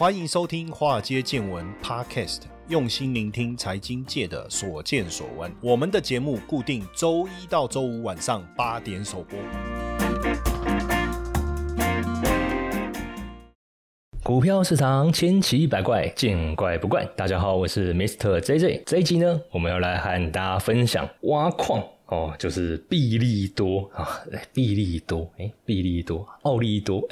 欢迎收听《华尔街见闻》Podcast，用心聆听财经界的所见所闻。我们的节目固定周一到周五晚上八点首播。股票市场千奇百怪，见怪不怪。大家好，我是 Mr. JJ。这一集呢，我们要来和大家分享挖矿。哦，就是币利多啊，币利多，哎，币利多，奥利多。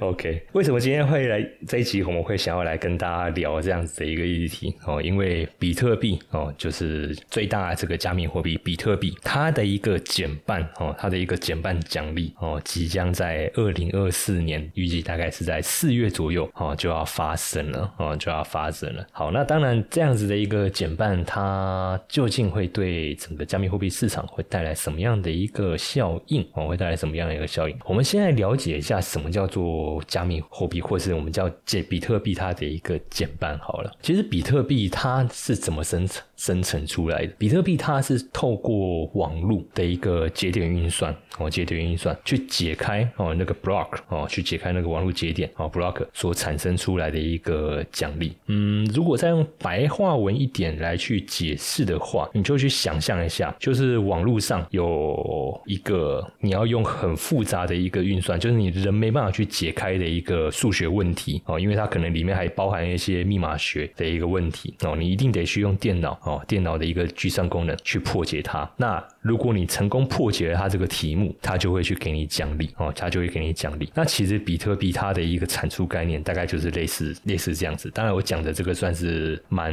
OK，为什么今天会来这一集？我们会想要来跟大家聊这样子的一个议题哦，因为比特币哦，就是最大这个加密货币比特币，它的一个减半哦，它的一个减半奖励哦，即将在二零二四年，预计大概是在四月左右哦，就要发生了哦，就要发生了。好，那当然这样子的一个减半，它究竟会对整个加加密货币市场会带来什么样的一个效应？哦，会带来什么样的一个效应？我们先来了解一下什么叫做加密货币，或是我们叫减比特币它的一个减半好了。其实比特币它是怎么生成生成出来的？比特币它是透过网络的一个节点运算哦，节点运算去解开哦那个 block 哦，去解开那个网络节点哦 block 所产生出来的一个奖励。嗯，如果再用白话文一点来去解释的话，你就去想象一下。就是网络上有一个你要用很复杂的一个运算，就是你人没办法去解开的一个数学问题哦，因为它可能里面还包含一些密码学的一个问题哦，你一定得去用电脑哦，电脑的一个计算功能去破解它。那如果你成功破解了它这个题目，它就会去给你奖励哦，它就会给你奖励。那其实比特币它的一个产出概念大概就是类似类似这样子。当然我讲的这个算是蛮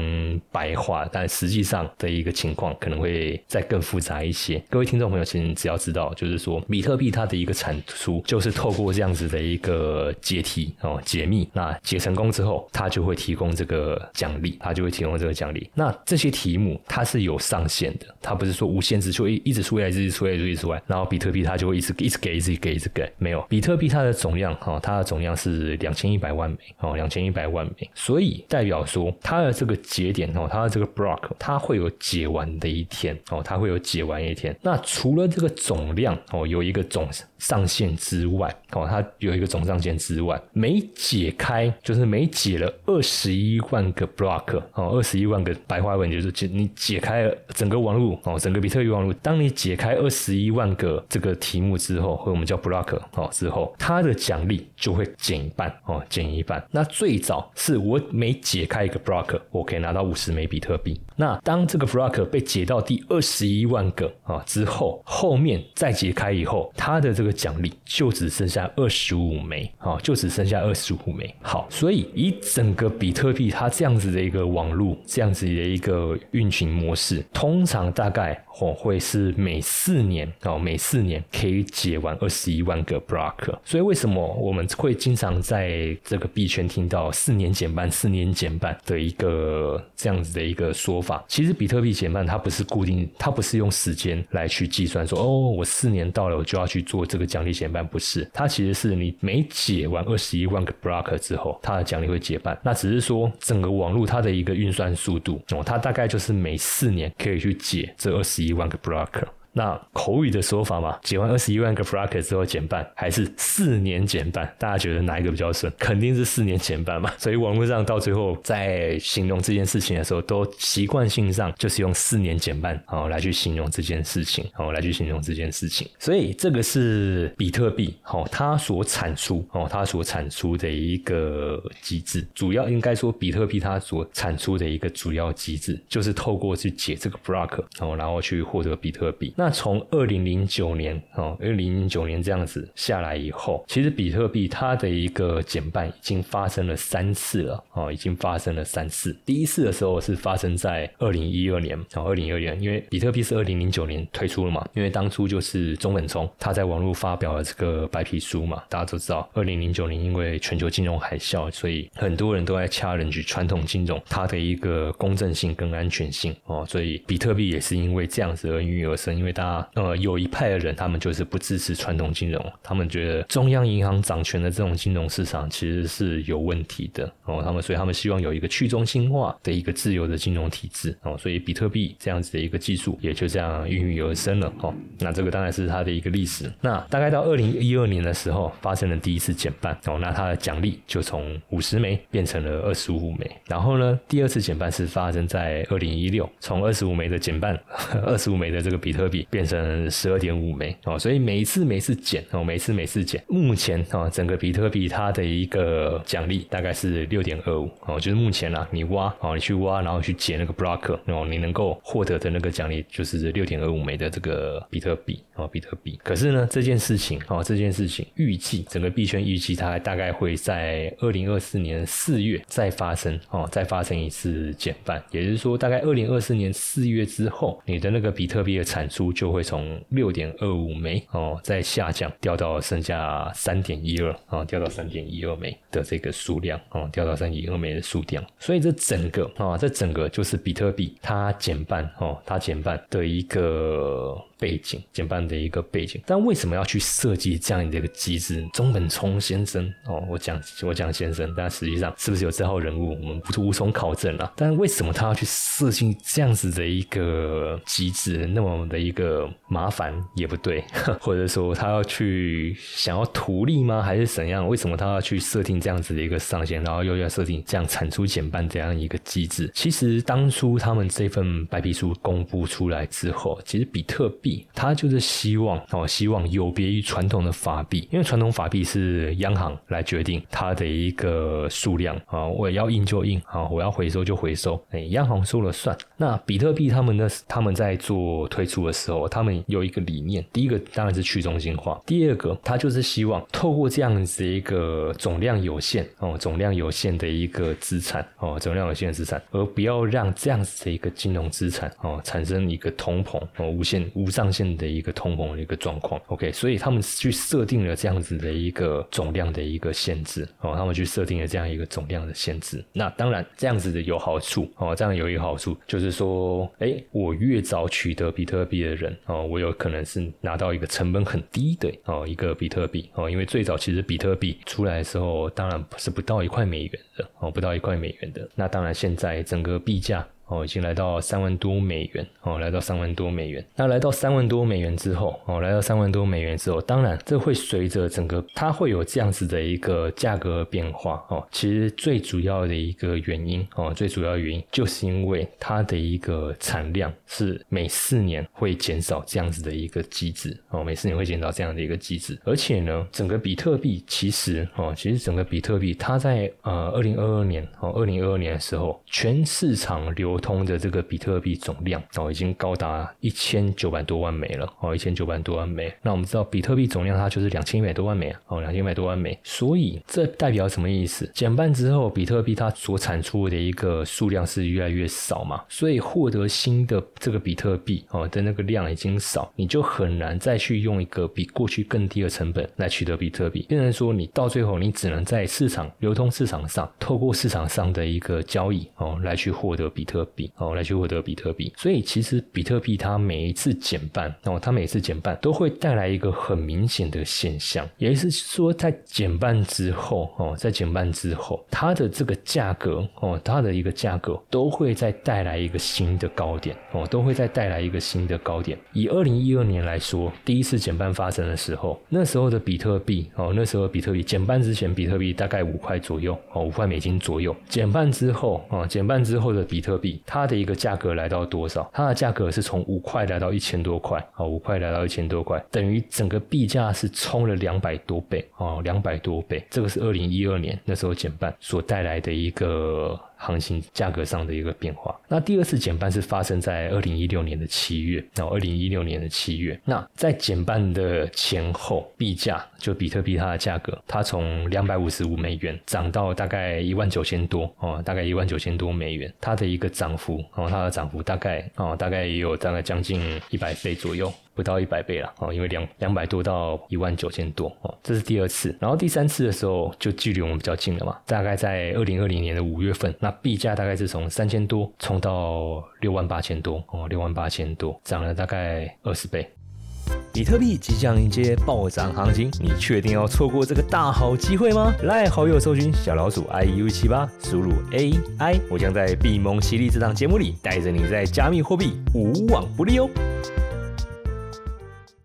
白话，但实际上的一个情况可能会在。更复杂一些，各位听众朋友，其实只要知道，就是说，比特币它的一个产出，就是透过这样子的一个解题哦，解密，那解成功之后，它就会提供这个奖励，它就会提供这个奖励。那这些题目它是有上限的，它不是说无限制，就一一直出来，一直出来，一直出来，然后比特币它就会一直一直给，一直给，一直给，没有。比特币它的总量哈，它的总量是两千一百万枚哦，两千一百万枚，所以代表说它的这个节点哦，它的这个 block 它会有解完的一天哦，它。它会有解完一天。那除了这个总量哦，有一个总上限之外哦，它有一个总上限之外，每解开就是每解了二十一万个 block 哦，二十一万个白话文就是解你解开整个网络哦，整个比特币网络，当你解开二十一万个这个题目之后，和我们叫 block 哦之后，它的奖励就会减一半哦，减一半。那最早是我每解开一个 block，我可以拿到五十枚比特币。那当这个 block 被解到第二十十一万个啊之后，后面再解开以后，它的这个奖励就只剩下二十五枚啊，就只剩下二十五枚。好，所以以整个比特币它这样子的一个网络，这样子的一个运行模式，通常大概哦会是每四年哦，每四年可以解完二十一万个 block。所以为什么我们会经常在这个币圈听到四年减半、四年减半的一个这样子的一个说？法其实比特币减半它不是固定，它不是用时间来去计算，说哦，我四年到了我就要去做这个奖励减半，不是，它其实是你每解完二十一万个 block 之后，它的奖励会减半。那只是说整个网络它的一个运算速度哦，它大概就是每四年可以去解这二十一万个 block。那口语的说法嘛，解完二十一万个 block 之后减半，还是四年减半？大家觉得哪一个比较顺？肯定是四年减半嘛。所以网络上到最后在形容这件事情的时候，都习惯性上就是用四年减半哦来去形容这件事情哦来去形容这件事情。所以这个是比特币哦它所产出哦它所产出的一个机制，主要应该说比特币它所产出的一个主要机制，就是透过去解这个 block 哦，然后去获得比特币。那那从二零零九年哦，二零零九年这样子下来以后，其实比特币它的一个减半已经发生了三次了哦，已经发生了三次。第一次的时候是发生在二零一二年哦，二零一二年，因为比特币是二零零九年推出了嘛，因为当初就是中本聪他在网络发表了这个白皮书嘛，大家都知道，二零零九年因为全球金融海啸，所以很多人都在掐人去传统金融它的一个公正性跟安全性哦，所以比特币也是因为这样子而孕育而生，因为大家呃有一派的人，他们就是不支持传统金融，他们觉得中央银行掌权的这种金融市场其实是有问题的哦，他们所以他们希望有一个去中心化的一个自由的金融体制哦，所以比特币这样子的一个技术也就这样孕育而生了哦。那这个当然是它的一个历史。那大概到二零一二年的时候，发生了第一次减半哦，那它的奖励就从五十枚变成了二十五枚。然后呢，第二次减半是发生在二零一六，从二十五枚的减半，二十五枚的这个比特币变成十二点五枚哦，所以每一次每次减哦，每次每次减，目前啊，整个比特币它的一个奖励大概是六点二五哦，就是目前啊，你挖哦，你去挖，然后去减那个 block 哦，你能够获得的那个奖励就是六点二五枚的这个比特币哦，比特币。可是呢，这件事情哦，这件事情预计整个币圈预计它大概会在二零二四年四月再发生哦，再发生一次减半，也就是说，大概二零二四年四月之后，你的那个比特币的产出就会从六点二五枚哦，再下降掉到剩下三点一二啊，掉到三点一二枚的这个数量哦，掉到三点一二枚的数量。所以这整个啊，这整个就是比特币它减半哦，它减半的一个。背景减半的一个背景，但为什么要去设计这样的一个机制？中本聪先生哦，我讲我讲先生，但实际上是不是有这号人物，我们无从考证了。但为什么他要去设计这样子的一个机制，那么的一个麻烦也不对，或者说他要去想要图利吗？还是怎样？为什么他要去设定这样子的一个上限，然后又要设定这样产出减半这样一个机制？其实当初他们这份白皮书公布出来之后，其实比特币。他就是希望哦，希望有别于传统的法币，因为传统法币是央行来决定它的一个数量啊，我要印就印啊，我要回收就回收，哎，央行说了算。那比特币他们呢？他们在做推出的时候，他们有一个理念，第一个当然是去中心化，第二个他就是希望透过这样子一个总量有限哦，总量有限的一个资产哦，总量有限的资产，而不要让这样子的一个金融资产哦产生一个通膨哦，无限无。上上限的一个通膨的一个状况，OK，所以他们去设定了这样子的一个总量的一个限制哦，他们去设定了这样一个总量的限制。那当然这样子的有好处哦，这样有一个好处就是说，哎，我越早取得比特币的人哦，我有可能是拿到一个成本很低的哦一个比特币哦，因为最早其实比特币出来的时候，当然是不到一块美元的哦，不到一块美元的。那当然现在整个币价。哦，已经来到三万多美元哦，来到三万多美元。那来到三万多美元之后，哦，来到三万多美元之后，当然这会随着整个它会有这样子的一个价格变化哦。其实最主要的一个原因哦，最主要原因就是因为它的一个产量是每四年会减少这样子的一个机制哦，每四年会减少这样的一个机制。而且呢，整个比特币其实哦，其实整个比特币它在呃二零二二年哦，二零二二年的时候，全市场流通的这个比特币总量哦，已经高达一千九百多万枚了哦，一千九百多万枚。那我们知道比特币总量它就是两千一百多万枚哦，两千一百多万枚。所以这代表什么意思？减半之后，比特币它所产出的一个数量是越来越少嘛，所以获得新的这个比特币哦的那个量已经少，你就很难再去用一个比过去更低的成本来取得比特币。变成说你到最后你只能在市场流通市场上，透过市场上的一个交易哦来去获得比特。币哦，来去获得比特币，所以其实比特币它每一次减半哦，它每次减半都会带来一个很明显的现象，也就是说，在减半之后哦，在减半之后，它的这个价格哦，它的一个价格都会再带来一个新的高点哦，都会再带来一个新的高点。以二零一二年来说，第一次减半发生的时候，那时候的比特币哦，那时候比特币减半之前，比特币大概五块左右哦，五块美金左右。减半之后啊，减半之后的比特币。它的一个价格来到多少？它的价格是从五块来到一千多块，啊，五块来到一千多块，等于整个币价是冲了两百多倍，哦，两百多倍。这个是二零一二年那时候减半所带来的一个。行情价格上的一个变化。那第二次减半是发生在二零一六年的七月，那二零一六年的七月，那在减半的前后，币价就比特币它的价格，它从两百五十五美元涨到大概一万九千多哦，大概一万九千多美元，它的一个涨幅哦，它的涨幅大概哦，大概也有大概将近一百倍左右。不到一百倍了哦，因为两两百多到一万九千多哦，这是第二次。然后第三次的时候就距离我们比较近了嘛，大概在二零二零年的五月份，那币价大概是从三千多冲到六万八千多哦，六万八千多，涨了大概二十倍。比特币即将迎接暴涨行情，你确定要错过这个大好机会吗？来好友搜寻小老鼠 i u 七八，输入 a i，我将在币蒙犀利这档节目里带着你在加密货币无往不利哦。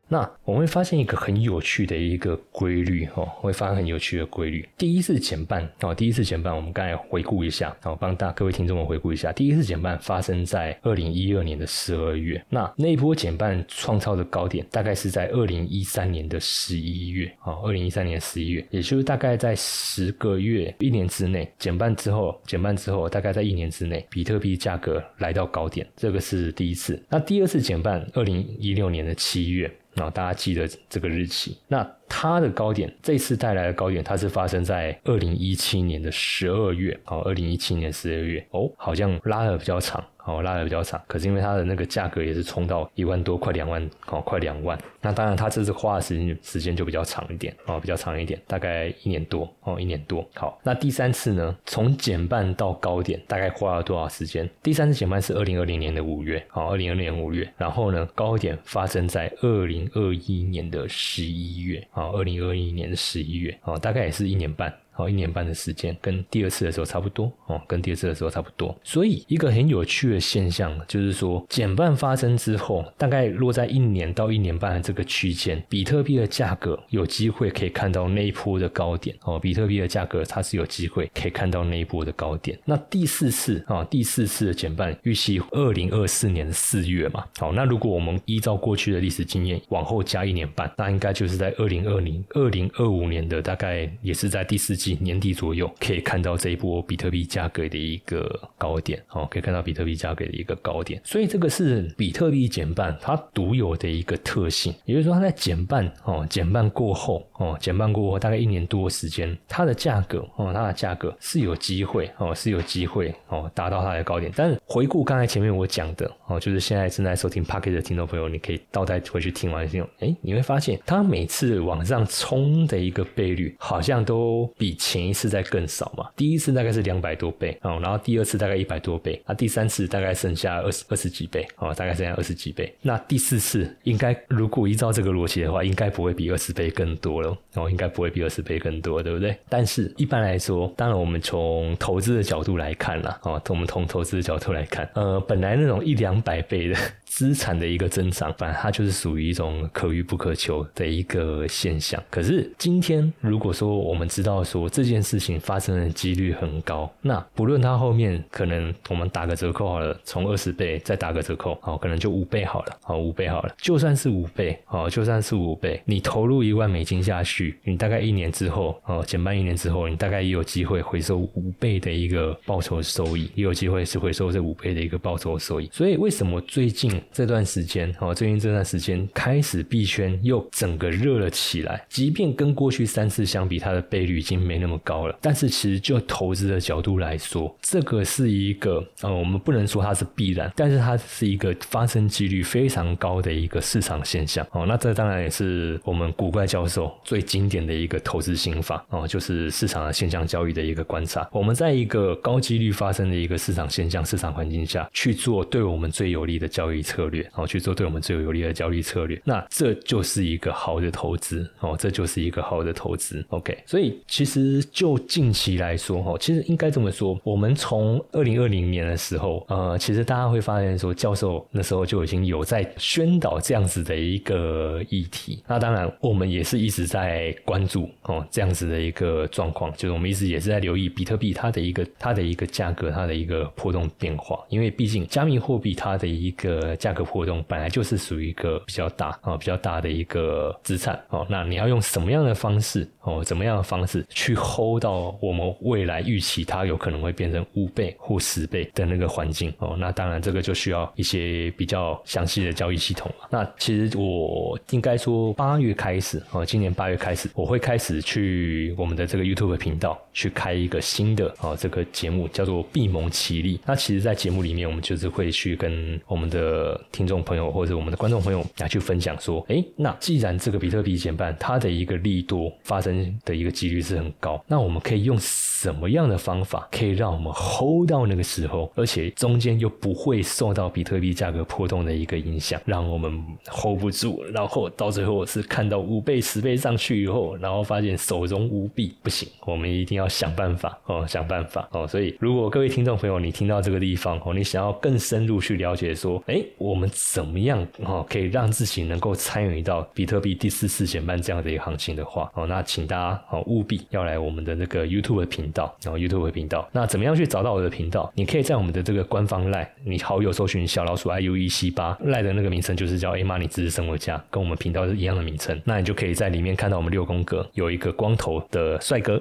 那我们会发现一个很有趣的一个规律哦，会发现很有趣的规律。第一次减半哦，第一次减半，我们刚才回顾一下，哦，帮大各位听众们回顾一下，第一次减半发生在二零一二年的十二月。那那一波减半创造的高点，大概是在二零一三年的十一月哦，二零一三年十一月，也就是大概在十个月、一年之内减半之后，减半之后，大概在一年之内，比特币价格来到高点，这个是第一次。那第二次减半，二零一六年的七月。然后，大家记得这个日期。那它的高点，这次带来的高点，它是发生在二零一七年的十二月。哦，二零一七年十二月，哦，好像拉的比较长。哦，拉的比较长，可是因为它的那个价格也是冲到一万多，快两万，哦，快两万。那当然，它这次花的时间时间就比较长一点，哦，比较长一点，大概一年多，哦，一年多。好，那第三次呢，从减半到高点，大概花了多少时间？第三次减半是二零二零年的五月，好，二零二零年五月。然后呢，高点发生在二零二一年的十一月，哦，二零二一年十一月，哦，大概也是一年半。哦，一年半的时间跟第二次的时候差不多哦，跟第二次的时候差不多。所以一个很有趣的现象就是说，减半发生之后，大概落在一年到一年半的这个区间，比特币的价格有机会可以看到那一波的高点哦。比特币的价格它是有机会可以看到那一波的高点。那第四次啊，第四次的减半预期二零二四年四月嘛。好，那如果我们依照过去的历史经验往后加一年半，那应该就是在二零二零二零二五年的大概也是在第四季。年底左右可以看到这一波比特币价格的一个高点，哦，可以看到比特币价格的一个高点，所以这个是比特币减半它独有的一个特性，也就是说它在减半哦，减半过后哦，减半过后大概一年多时间，它的价格哦，它的价格是有机会哦，是有机会哦达到它的高点。但是回顾刚才前面我讲的哦，就是现在正在收听 Pocket 的听众朋友，你可以倒带回去听完之后，哎，你会发现它每次往上冲的一个倍率好像都比。前一次再更少嘛，第一次大概是两百多倍哦，然后第二次大概一百多倍，啊，第三次大概剩下二十二十几倍哦，大概剩下二十几倍。那第四次应该如果依照这个逻辑的话，应该不会比二十倍更多了哦，应该不会比二十倍更多，对不对？但是一般来说，当然我们从投资的角度来看啦，哦，我们从投资的角度来看，呃，本来那种一两百倍的资产的一个增长，反正它就是属于一种可遇不可求的一个现象。可是今天如果说我们知道说，这件事情发生的几率很高。那不论它后面可能我们打个折扣好了，从二十倍再打个折扣，好，可能就五倍好了，好，五倍好了。就算是五倍，好，就算是五倍，你投入一万美金下去，你大概一年之后，哦，减半一年之后，你大概也有机会回收五倍的一个报酬收益，也有机会是回收这五倍的一个报酬收益。所以为什么最近这段时间，哦，最近这段时间开始币圈又整个热了起来？即便跟过去三次相比，它的倍率已经没。那么高了，但是其实就投资的角度来说，这个是一个呃，我们不能说它是必然，但是它是一个发生几率非常高的一个市场现象哦。那这当然也是我们古怪教授最经典的一个投资心法哦，就是市场的现象交易的一个观察。我们在一个高几率发生的一个市场现象、市场环境下去做对我们最有利的交易策略哦，去做对我们最有利的交易策略，那这就是一个好的投资哦，这就是一个好的投资。OK，所以其实。实就近期来说，哈，其实应该这么说，我们从二零二零年的时候，呃，其实大家会发现说，教授那时候就已经有在宣导这样子的一个议题。那当然，我们也是一直在关注哦这样子的一个状况，就是我们一直也是在留意比特币它的一个它的一个价格它的一个波动变化，因为毕竟加密货币它的一个价格波动本来就是属于一个比较大啊比较大的一个资产哦。那你要用什么样的方式哦，怎么样的方式去？去 hold 到我们未来预期它有可能会变成五倍或十倍的那个环境哦。那当然这个就需要一些比较详细的交易系统了那其实我应该说八月开始哦，今年八月开始我会开始去我们的这个 YouTube 频道去开一个新的哦这个节目叫做闭蒙奇力。那其实，在节目里面我们就是会去跟我们的听众朋友或者我们的观众朋友来去分享说，哎，那既然这个比特币减半它的一个利多发生的一个几率是很高，那我们可以用什么样的方法可以让我们 hold 到那个时候，而且中间又不会受到比特币价格波动的一个影响，让我们 hold 不住，然后到最后是看到五倍、十倍上去以后，然后发现手中无币，不行，我们一定要想办法。哦，想办法。哦。所以，如果各位听众朋友你听到这个地方哦，你想要更深入去了解说，哎，我们怎么样哦可以让自己能够参与到比特币第四次减半这样的一个行情的话哦，那请大家哦务必要来我们的那个 YouTube 频道，然后 YouTube 频道，那怎么样去找到我的频道？你可以在我们的这个官方赖，你好友搜寻小老鼠 iu 一七八赖的那个名称就是叫 A Money 知识生活家，跟我们频道是一样的名称，那你就可以在里面看到我们六宫格有一个光头的帅哥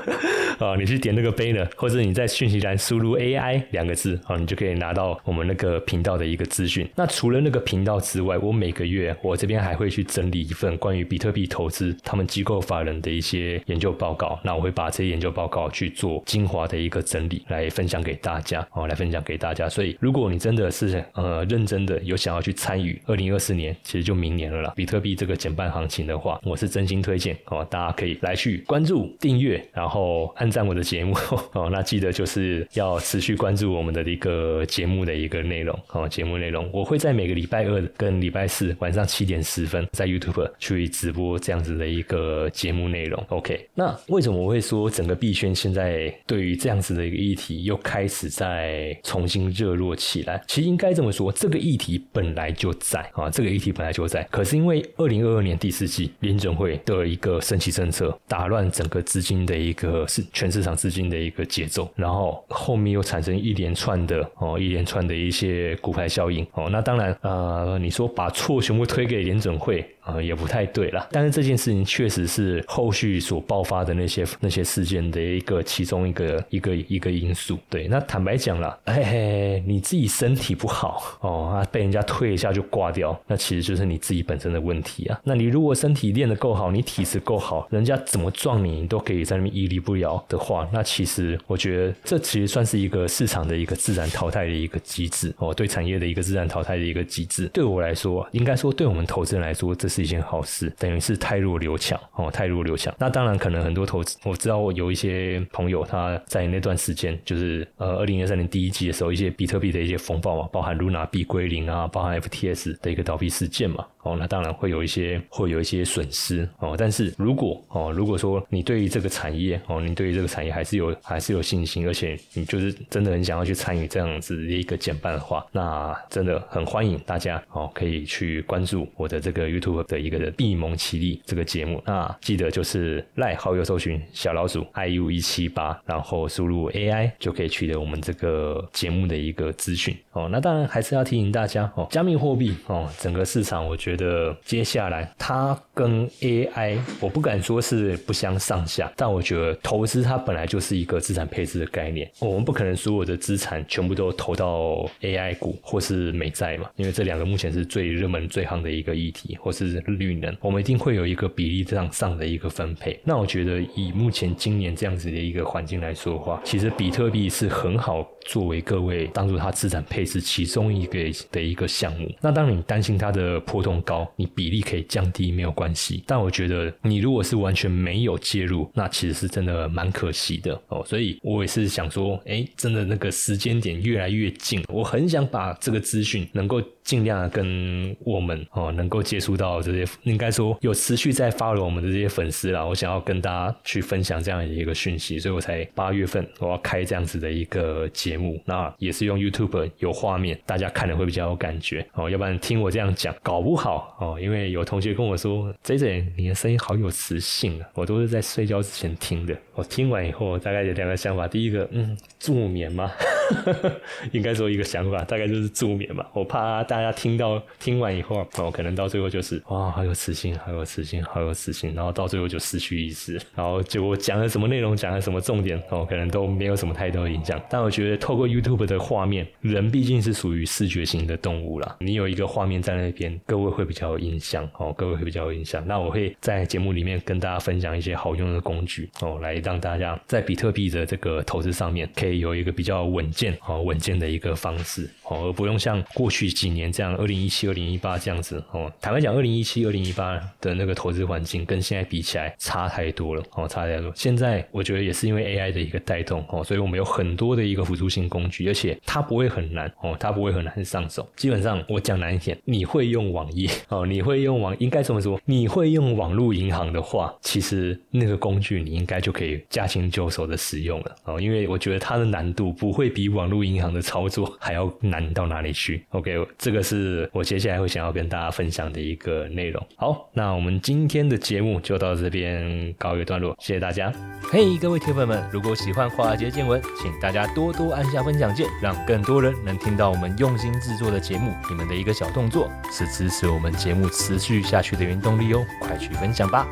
啊，你去点那个杯呢，或者你在讯息栏输入 AI 两个字啊，你就可以拿到我们那个频道的一个资讯。那除了那个频道之外，我每个月我这边还会去整理一份关于比特币投资他们机构法人的一些研究报报告。那我会把这些研究报告去做精华的一个整理，来分享给大家哦，来分享给大家。所以，如果你真的是呃认真的有想要去参与二零二四年，其实就明年了啦，比特币这个减半行情的话，我是真心推荐哦，大家可以来去关注、订阅，然后按赞我的节目 哦。那记得就是要持续关注我们的一个节目的一个内容哦，节目内容我会在每个礼拜二跟礼拜四晚上七点十分在 YouTube 去直播这样子的一个节目内容。OK，那为什么我会说整个币圈现在对于这样子的一个议题又开始在重新热络起来？其实应该这么说，这个议题本来就在啊，这个议题本来就在，可是因为二零二二年第四季联准会的一个升息政策打乱整个资金的一个是全市场资金的一个节奏，然后后面又产生一连串的哦一连串的一些股牌效应哦，那当然呃你说把错全部推给联准会。呃，也不太对了。但是这件事情确实是后续所爆发的那些那些事件的一个其中一个一个一个因素。对，那坦白讲了，嘿嘿，你自己身体不好哦，啊，被人家推一下就挂掉，那其实就是你自己本身的问题啊。那你如果身体练得够好，你体质够好，人家怎么撞你，你都可以在那边屹立不摇的话，那其实我觉得这其实算是一个市场的一个自然淘汰的一个机制哦，对产业的一个自然淘汰的一个机制。对我来说，应该说对我们投资人来说，这是一件好事，等于是太弱留强哦，太弱留强。那当然可能很多投资，我知道我有一些朋友他在那段时间，就是呃二零二三年第一季的时候，一些比特币的一些风暴嘛，包含 Luna 币归零啊，包含 FTS 的一个倒闭事件嘛。哦，那当然会有一些会有一些损失哦。但是如果哦，如果说你对于这个产业哦，你对于这个产业还是有还是有信心，而且你就是真的很想要去参与这样子的一个减半的话，那真的很欢迎大家哦，可以去关注我的这个 YouTube 的一个闭蒙奇力这个节目。那记得就是赖好友搜寻小老鼠 iu 一七八，然后输入 AI 就可以取得我们这个节目的一个资讯哦。那当然还是要提醒大家哦，加密货币哦，整个市场我觉得。觉得接下来它跟 AI，我不敢说是不相上下，但我觉得投资它本来就是一个资产配置的概念。我们不可能所有的资产全部都投到 AI 股或是美债嘛，因为这两个目前是最热门、最夯的一个议题，或是绿能，我们一定会有一个比例上上的一个分配。那我觉得以目前今年这样子的一个环境来说的话，其实比特币是很好作为各位当做它资产配置其中一个的一个项目。那当你担心它的波动，高，你比例可以降低没有关系，但我觉得你如果是完全没有介入，那其实是真的蛮可惜的哦。所以我也是想说，哎，真的那个时间点越来越近，我很想把这个资讯能够。尽量跟我们哦能够接触到这些，应该说有持续在发了我们的这些粉丝啦。我想要跟大家去分享这样一个讯息，所以我才八月份我要开这样子的一个节目。那也是用 YouTube 有画面，大家看了会比较有感觉哦。要不然听我这样讲，搞不好哦，因为有同学跟我说：“J J，你的声音好有磁性啊！”我都是在睡觉之前听的。我听完以后，大概有两个想法：第一个，嗯，助眠吗？应该说一个想法，大概就是助眠嘛。我怕大。大家听到听完以后哦，可能到最后就是哇，好有磁性，好有磁性，好有磁性，然后到最后就失去意识，然后结果讲了什么内容，讲了什么重点哦，可能都没有什么太多影响。但我觉得透过 YouTube 的画面，人毕竟是属于视觉型的动物啦，你有一个画面在那边，各位会比较有印象哦，各位会比较有印象。那我会在节目里面跟大家分享一些好用的工具哦，来让大家在比特币的这个投资上面可以有一个比较稳健哦稳健的一个方式哦，而不用像过去几年年这样，二零一七、二零一八这样子哦。坦白讲，二零一七、二零一八的那个投资环境跟现在比起来差太多了哦，差太多。现在我觉得也是因为 AI 的一个带动哦，所以我们有很多的一个辅助性工具，而且它不会很难哦，它不会很难上手。基本上我讲难一点，你会用网页哦，你会用网应该怎么说？你会用网络银行的话，其实那个工具你应该就可以驾轻就熟的使用了哦，因为我觉得它的难度不会比网络银行的操作还要难到哪里去。OK，这这个是我接下来会想要跟大家分享的一个内容。好，那我们今天的节目就到这边告一段落，谢谢大家。嘿，各位铁粉们，如果喜欢华尔街见闻，请大家多多按下分享键，让更多人能听到我们用心制作的节目。你们的一个小动作，是支持我们节目持续下去的原动力哦，快去分享吧。